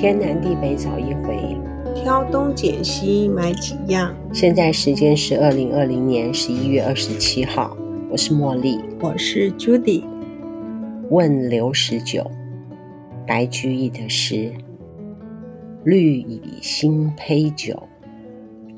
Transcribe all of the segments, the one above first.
天南地北找一回，挑东拣西买几样。现在时间是二零二零年十一月二十七号，我是茉莉，我是 Judy。问刘十九，白居易的诗：绿蚁新醅酒，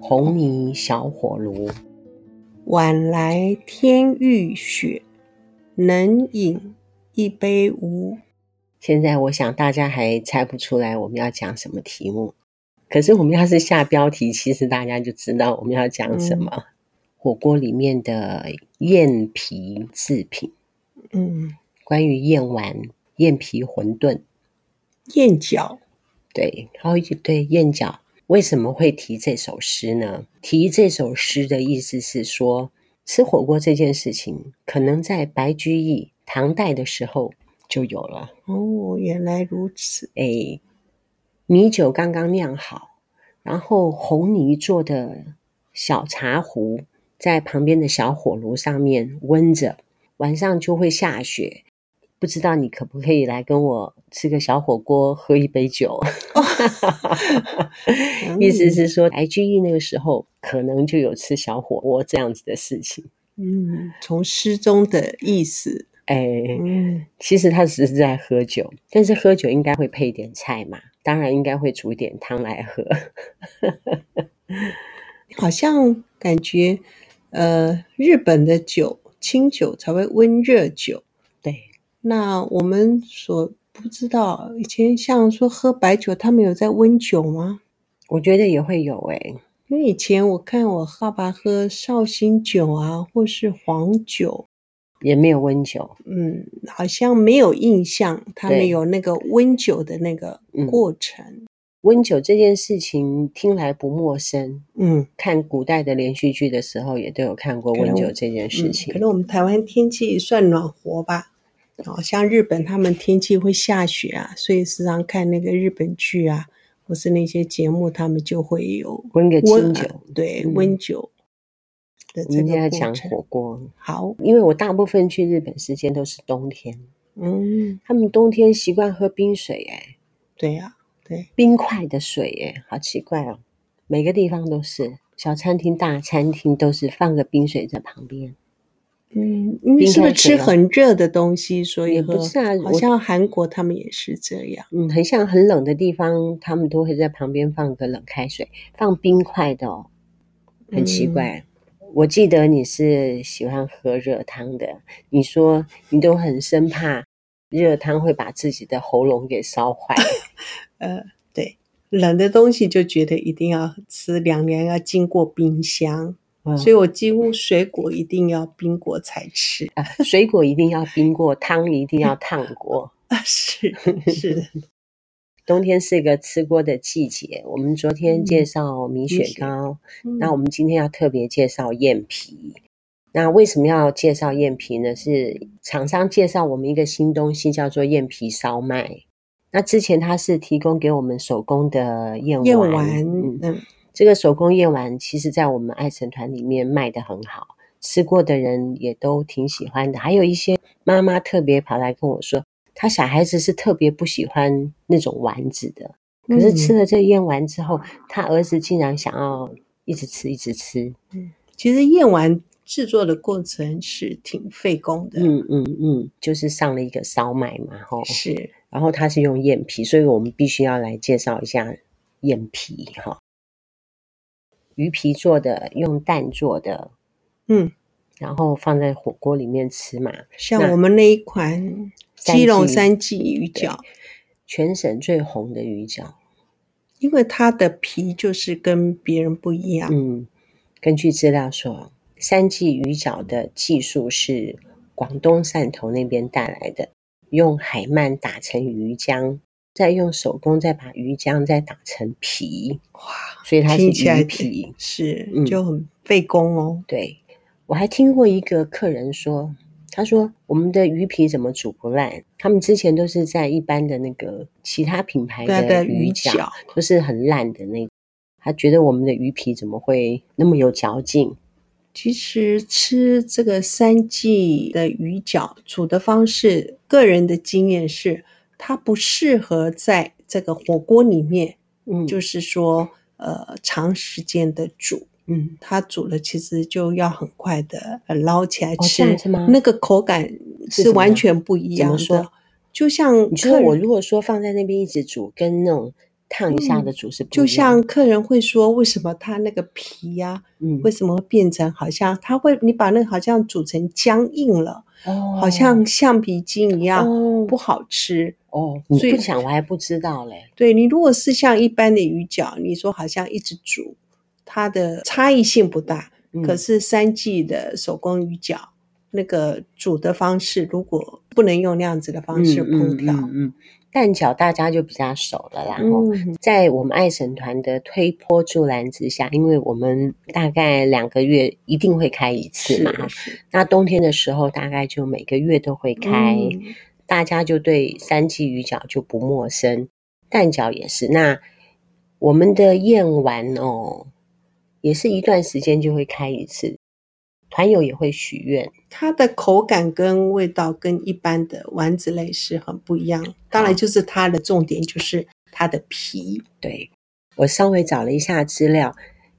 红泥小火炉。晚来天欲雪，能饮一杯无？现在我想大家还猜不出来我们要讲什么题目，可是我们要是下标题，其实大家就知道我们要讲什么。嗯、火锅里面的燕皮制品，嗯，关于燕丸、燕皮馄饨、燕饺，对，还有一对燕饺。为什么会提这首诗呢？提这首诗的意思是说，吃火锅这件事情，可能在白居易唐代的时候。就有了哦，原来如此。哎，米酒刚刚酿好，然后红泥做的小茶壶在旁边的小火炉上面温着，晚上就会下雪。不知道你可不可以来跟我吃个小火锅，喝一杯酒？哦、意思是说，白居易那个时候可能就有吃小火锅这样子的事情。嗯，从诗中的意思。哎，其实他只是在喝酒，但是喝酒应该会配点菜嘛，当然应该会煮一点汤来喝。好像感觉，呃，日本的酒清酒才会温热酒。对，那我们所不知道，以前像说喝白酒，他们有在温酒吗？我觉得也会有哎、欸，因为以前我看我爸爸喝绍兴酒啊，或是黄酒。也没有温酒，嗯，好像没有印象，他们有那个温酒的那个过程。嗯，温酒这件事情听来不陌生，嗯，看古代的连续剧的时候也都有看过温酒这件事情。可能，嗯，可能我们台湾天气算暖和吧，哦，像日本他们天气会下雪啊，所以时常看那个日本剧啊，或是那些节目，他们就会有温个清酒，呃，对，温酒。我们今天要讲火锅，好，因为我大部分去日本时间都是冬天，嗯，他们冬天习惯喝冰水，哎，对呀，对，冰块的水，哎，好奇怪哦，每个地方都是，小餐厅、大餐厅都是放个冰水在旁边，嗯，你是不是吃很热的东西，所以不是啊，好像韩国他们也是这样，嗯，很像很冷的地方，他们都会在旁边放个冷开水，放冰块的哦，很奇怪。我记得你是喜欢喝热汤的，你说你都很生怕热汤会把自己的喉咙给烧坏。呃，对，冷的东西就觉得一定要吃凉凉，要经过冰箱，嗯，所以我几乎水果一定要冰过才吃。啊，水果一定要冰过，汤一定要烫过。啊，是是的。冬天是一个吃锅的季节。我们昨天介绍米雪糕，嗯，那我们今天要特别介绍燕皮。那为什么要介绍燕皮呢？是厂商介绍我们一个新东西，叫做燕皮烧麦。那之前他是提供给我们手工的燕丸，燕丸，嗯，这个手工燕丸其实在我们爱神团里面卖的很好，吃过的人也都挺喜欢的。还有一些妈妈特别跑来跟我说。他小孩子是特别不喜欢那种丸子的，可是吃了这燕丸之后，嗯，他儿子竟然想要一直吃，一直吃。嗯，其实燕丸制作的过程是挺费工的。嗯嗯嗯，就是上了一个烧麦嘛，吼，是。然后它是用燕皮，所以我们必须要来介绍一下燕皮哈。鱼皮做的，用蛋做的，嗯，然后放在火锅里面吃嘛。像我们那一款。基隆三季鱼饺，全省最红的鱼饺，因为它的皮就是跟别人不一样。嗯，根据资料说，三季鱼饺的技术是广东汕头那边带来的，用海鳗打成鱼浆，再用手工再把鱼浆再打成皮。哇，所以它是鱼皮，是就很费工哦。对，我还听过一个客人说。他说：“我们的鱼皮怎么煮不烂？他们之前都是在一般的那个其他品牌的鱼饺，都是很烂的那个。他觉得我们的鱼皮怎么会那么有嚼劲？其实吃这个三季的鱼饺煮的方式，个人的经验是，它不适合在这个火锅里面，嗯，就是说呃长时间的煮，嗯，它煮了其实就要很快的捞起来吃，哦、是吗？那个口感是完全不一样的。说就像你说我如果说放在那边一直煮，跟那种。烫一下的煮是不、嗯，就像客人会说，为什么它那个皮呀、啊，嗯，为什么会变成好像它会你把那个好像煮成僵硬了，哦，好像橡皮筋一样，哦，不好吃哦。你不讲我还不知道嘞。对，你如果是像一般的鱼饺，你说好像一直煮，它的差异性不大。嗯、可是三季的手工鱼饺，那个煮的方式，如果不能用那样子的方式烹调，嗯。蛋饺大家就比较熟了，然后在我们爱神团的推波助澜之下，因为我们大概两个月一定会开一次嘛，那冬天的时候大概就每个月都会开，嗯、大家就对三季鱼饺就不陌生，蛋饺也是。那我们的燕丸哦，也是一段时间就会开一次。团友也会许愿，它的口感跟味道跟一般的丸子类是很不一样。当然，就是它的重点就是它的皮。对，我稍微找了一下资料，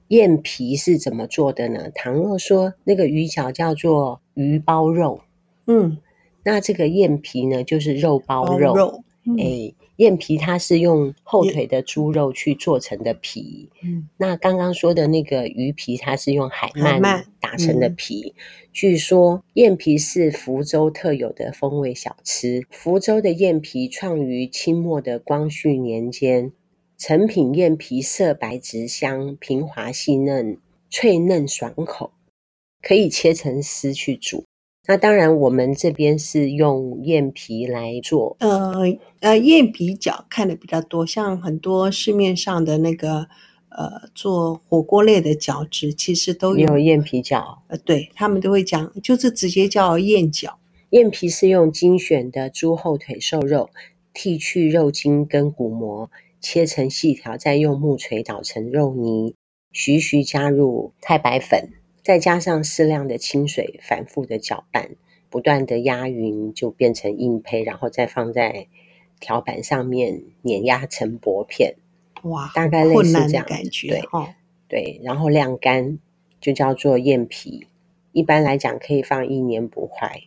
燕皮是怎么做的呢？倘若说那个鱼饺叫做鱼包肉，嗯，那这个燕皮呢，就是肉包肉。包肉，嗯，哎。燕皮它是用后腿的猪肉去做成的皮，嗯，那刚刚说的那个鱼皮，它是用海鳗打成的皮。嗯、据说燕皮是福州特有的风味小吃。福州的燕皮创于清末的光绪年间，成品燕皮色白质香，平滑细嫩，脆嫩爽口，可以切成丝去煮。那当然，我们这边是用燕皮来做。呃呃，燕皮饺看的比较多，像很多市面上的那个呃做火锅类的饺子，其实都有，有燕皮饺。呃，对，他们都会讲，就是直接叫燕饺。燕皮是用精选的猪后腿瘦肉，剔去肉筋跟骨膜，切成细条，再用木锤捣成肉泥，徐徐加入太白粉。再加上适量的清水，反复的搅拌，不断的压匀，就变成硬胚，然后再放在条板上面碾压成薄片。哇，大概类似这样感觉。对，哦、对，然后晾干就叫做燕皮。一般来讲可以放一年不坏。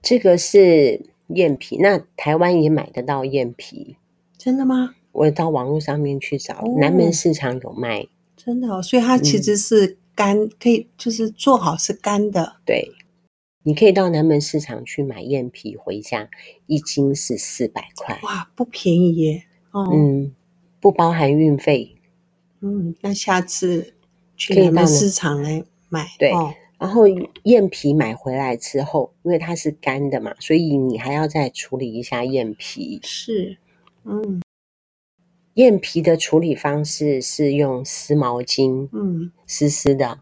这个是燕皮，那台湾也买得到燕皮，真的吗？我到网络上面去找，哦、南门市场有卖。真的哦，所以它其实是、嗯。干可以，就是做好是干的。对，你可以到南门市场去买燕皮回家，一斤是四百块。哇，不便宜耶！哦、嗯，不包含运费。嗯，那下次去南门市场来买。对，哦、然后燕皮买回来之后，因为它是干的嘛，所以你还要再处理一下燕皮。是，嗯。燕皮的处理方式是用湿毛巾，嗯，湿湿的，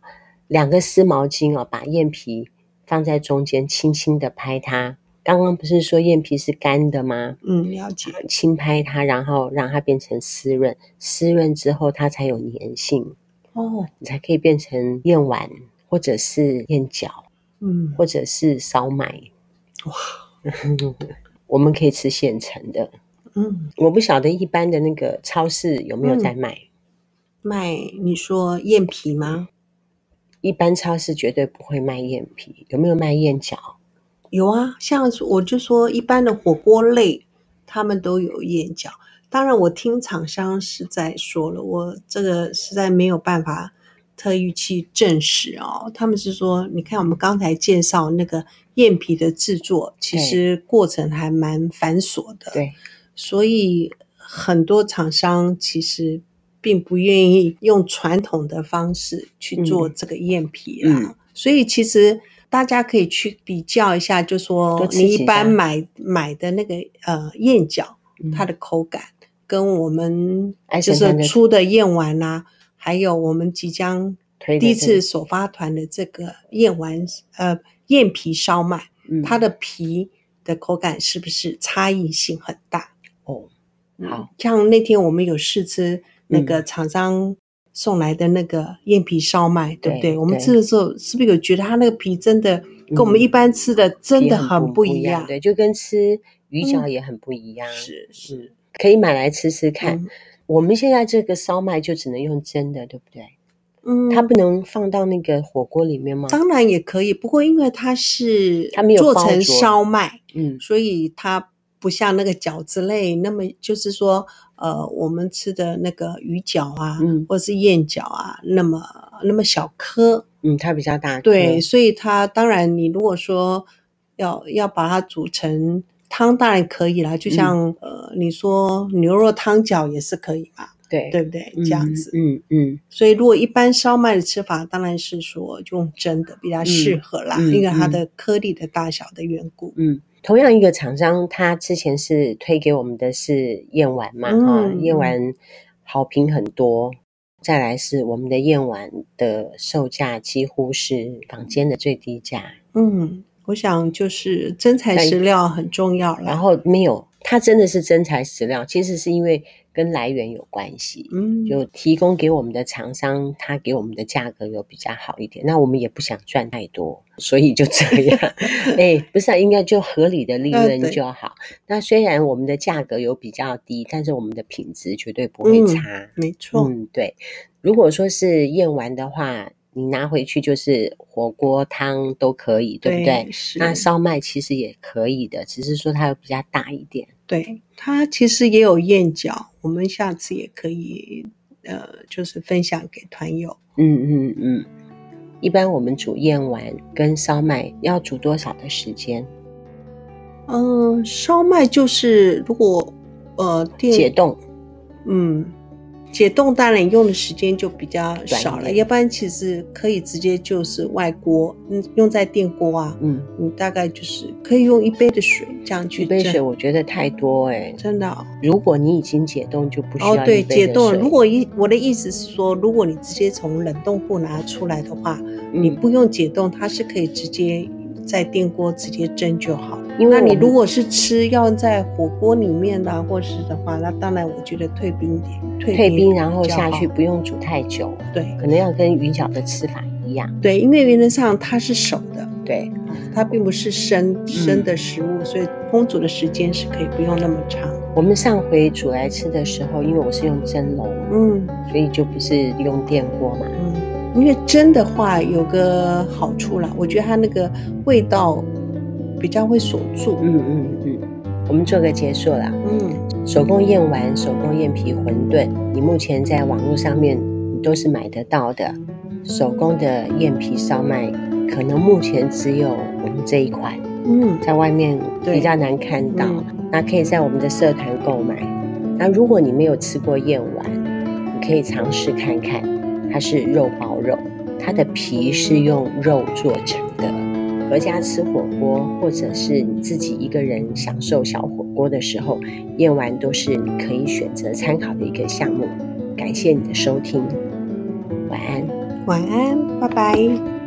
两个湿毛巾哦，把燕皮放在中间，轻轻的拍它。刚刚不是说燕皮是干的吗？嗯，了解。轻拍它，然后让它变成湿润，湿润之后它才有粘性哦，你才可以变成燕丸或者是燕饺，嗯，或者是烧麦。哇，我们可以吃现成的。嗯，我不晓得一般的那个超市有没有在卖、嗯、卖。你说燕皮吗？一般超市绝对不会卖燕皮，有没有卖燕饺？有啊，像我就说一般的火锅类，他们都有燕饺。当然，我听厂商是在说了，我这个实在没有办法特意去证实哦。他们是说，你看我们刚才介绍那个燕皮的制作，其实过程还蛮繁琐的。对。所以很多厂商其实并不愿意用传统的方式去做这个燕皮啦。嗯，所以其实大家可以去比较一下，就说你一般买买的那个呃燕饺，它的口感跟我们就是出的燕丸啊，还有我们即将第一次首发团的这个燕丸呃燕皮烧麦，它的皮的口感是不是差异性很大？哦，好像那天我们有试吃那个厂商送来的那个燕皮烧麦，嗯、对不对？对，我们吃的时候是不是有觉得它那个皮真的跟我们一般吃的真的很不一样？嗯、对，就跟吃鱼饺也很不一样。是、嗯、是，是可以买来吃吃看。嗯、我们现在这个烧麦就只能用蒸的，对不对？嗯，它不能放到那个火锅里面吗？当然也可以，不过因为它是它没有做成烧麦，嗯，所以它不像那个饺子类那么，就是说，呃，我们吃的那个鱼饺啊，嗯，或者是燕饺啊，那么那么小颗，嗯，它比较大，对，所以它当然你如果说要要把它煮成汤，当然可以啦，就像、嗯、呃，你说牛肉汤饺也是可以嘛。对，对不对？这样子，嗯嗯。嗯，所以，如果一般烧麦的吃法，当然是说用蒸的比较适合啦，因为它的颗粒的大小的缘故。嗯，同样一个厂商，他之前是推给我们的是燕丸嘛，哈、嗯，燕丸好评很多。再来是我们的燕丸的售价几乎是坊间的最低价。嗯，我想就是真材实料很重要了。然后没有，它真的是真材实料，其实是因为。跟来源有关系，嗯，就提供给我们的厂商，他给我们的价格有比较好一点，那我们也不想赚太多，所以就这样，哎、欸，不是、啊，应该就合理的利润就好。呃、那虽然我们的价格有比较低，但是我们的品质绝对不会差，嗯、没。错，嗯，对。如果说是验完的话，你拿回去就是火锅汤都可以，对不对？是。那烧麦其实也可以的，只是说它会比较大一点。对，它其实也有燕饺，我们下次也可以，呃，就是分享给团友。嗯嗯嗯。一般我们煮燕丸跟烧麦要煮多少的时间？嗯、呃，烧麦就是如果呃解冻，嗯。解冻当然用的时间就比较少了，要不然其实可以直接就是外锅，嗯，用在电锅啊，嗯，你大概就是可以用一杯的水这样去。一杯水我觉得太多哎、欸，真的、哦。如果你已经解冻，就不需要。哦，对，解冻。如果一我的意思是说，如果你直接从冷冻库拿出来的话，嗯、你不用解冻，它是可以直接在电锅直接蒸就好。因为你如果是吃要在火锅里面的，或是的话，那当然我觉得退冰点，退冰，退冰然后下去不用煮太久，对，可能要跟鱼饺的吃法一样，对，因为原则上它是熟的，对，它并不是生生的食物，嗯、所以烹煮的时间是可以不用那么长。我们上回煮来吃的时候，因为我是用蒸笼，嗯，所以就不是用电锅嘛，嗯，因为蒸的话有个好处啦，我觉得它那个味道。比较会锁住，嗯嗯嗯，我们做个结束啦，嗯，手工燕丸、手工燕皮馄饨，你目前在网络上面你都是买得到的。手工的燕皮烧麦，可能目前只有我们这一款，嗯，在外面比较难看到，嗯、那可以在我们的社团购买。那如果你没有吃过燕丸，你可以尝试看看，它是肉包肉，它的皮是用肉做成的。合家吃火锅，或者是你自己一个人享受小火锅的时候，燕丸都是你可以选择参考的一个项目。感谢你的收听，晚安，晚安，拜拜。